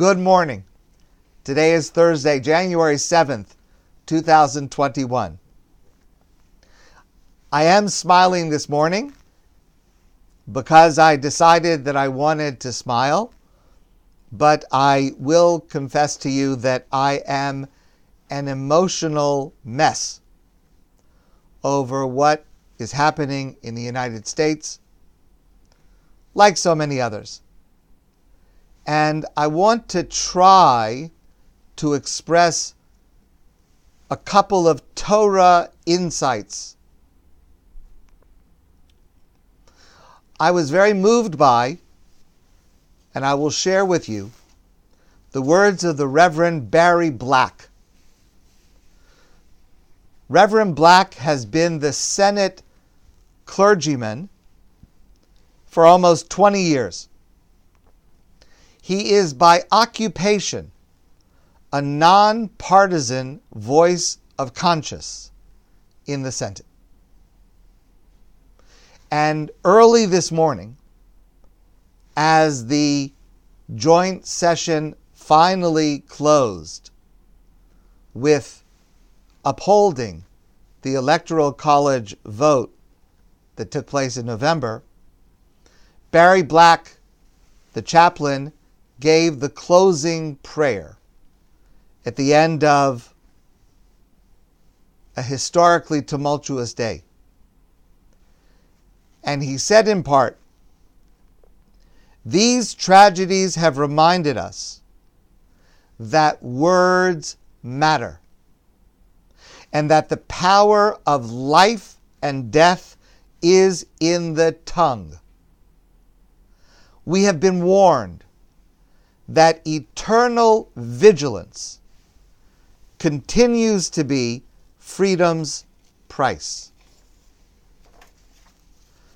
Good morning. Today is Thursday, January 7th, 2021. I am smiling this morning because I decided that I wanted to smile, but I will confess to you that I am an emotional mess over what is happening in the United States, like so many others. And I want to try to express a couple of Torah insights. I was very moved by, and I will share with you, the words of the Reverend Barry Black. Reverend Black has been the Senate clergyman for almost 20 years. He is by occupation a nonpartisan voice of conscience in the Senate. And early this morning, as the joint session finally closed with upholding the Electoral College vote that took place in November, Barry Black, the chaplain, gave the closing prayer at the end of a historically tumultuous day. And he said in part, These tragedies have reminded us that words matter and that the power of life and death is in the tongue. We have been warned that eternal vigilance continues to be freedom's price.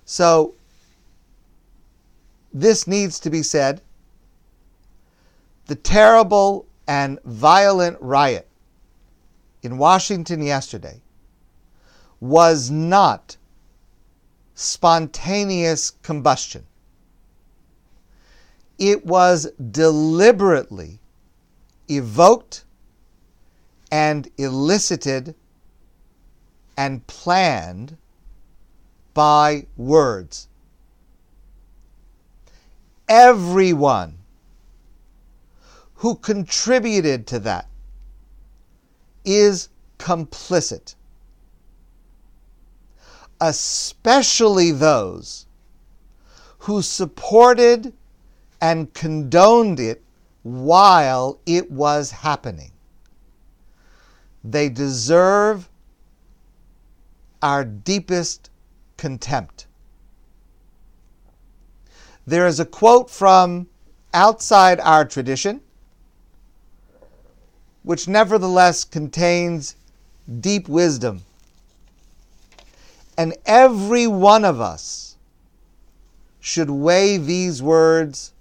So, this needs to be said. The terrible and violent riot in Washington yesterday was not spontaneous combustion. It was deliberately evoked and elicited and planned by words. Everyone who contributed to that is complicit, especially those who supported and condoned it while it was happening. They deserve our deepest contempt. There is a quote from outside our tradition, which nevertheless contains deep wisdom. And every one of us should weigh these words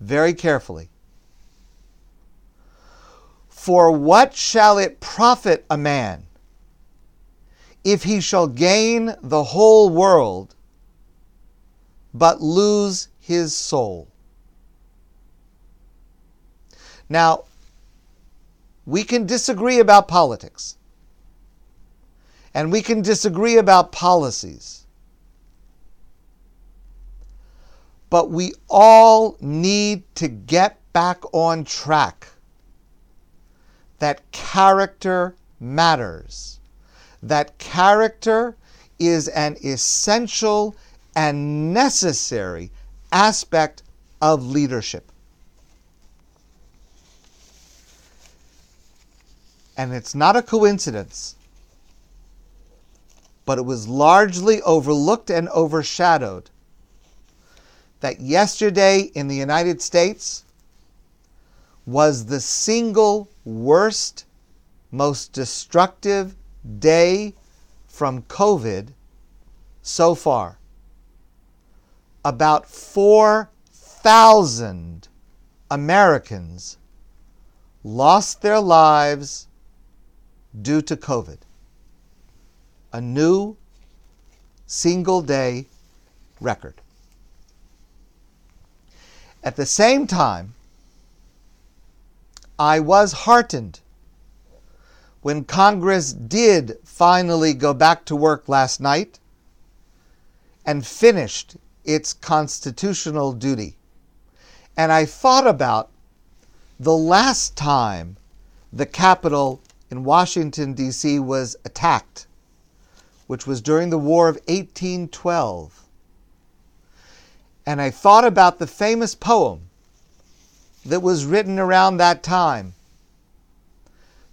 very carefully. For what shall it profit a man if he shall gain the whole world but lose his soul? Now, we can disagree about politics and we can disagree about policies. But we all need to get back on track that character matters, that character is an essential and necessary aspect of leadership. And it's not a coincidence, but it was largely overlooked and overshadowed that yesterday in the United States, was the single worst, most destructive day from COVID so far. About 4,000 Americans lost their lives due to COVID. A new single day record. At the same time, I was heartened when Congress did finally go back to work last night and finished its constitutional duty. And I thought about the last time the Capitol in Washington, D.C. was attacked, which was during the War of 1812. And I thought about the famous poem that was written around that time.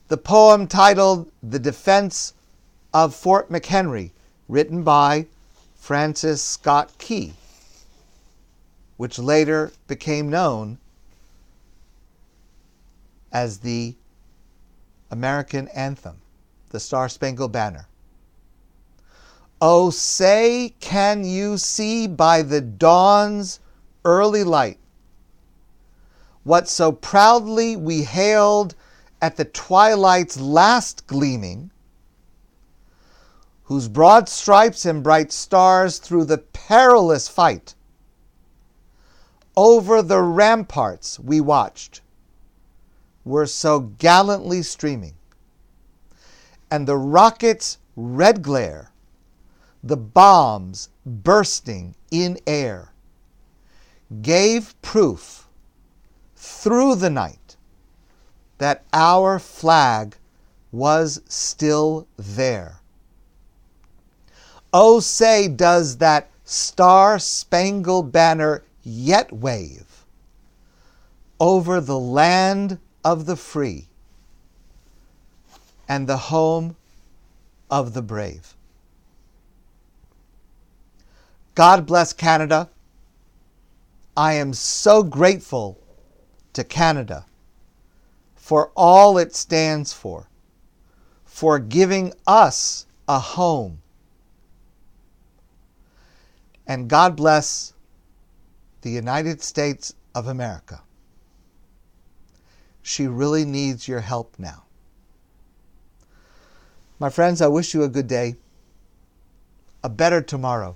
The poem titled The Defense of Fort McHenry, written by Francis Scott Key, which later became known as the American anthem, the Star Spangled Banner. Oh, say, can you see by the dawn's early light what so proudly we hailed at the twilight's last gleaming, whose broad stripes and bright stars through the perilous fight over the ramparts we watched were so gallantly streaming, and the rocket's red glare, the bombs bursting in air, gave proof through the night that our flag was still there. Oh, say, does that star spangled banner yet wave over the land of the free and the home of the brave? God bless Canada. I am so grateful to Canada for all it stands for, for giving us a home. And God bless the United States of America. She really needs your help now. My friends, I wish you a good day, a better tomorrow,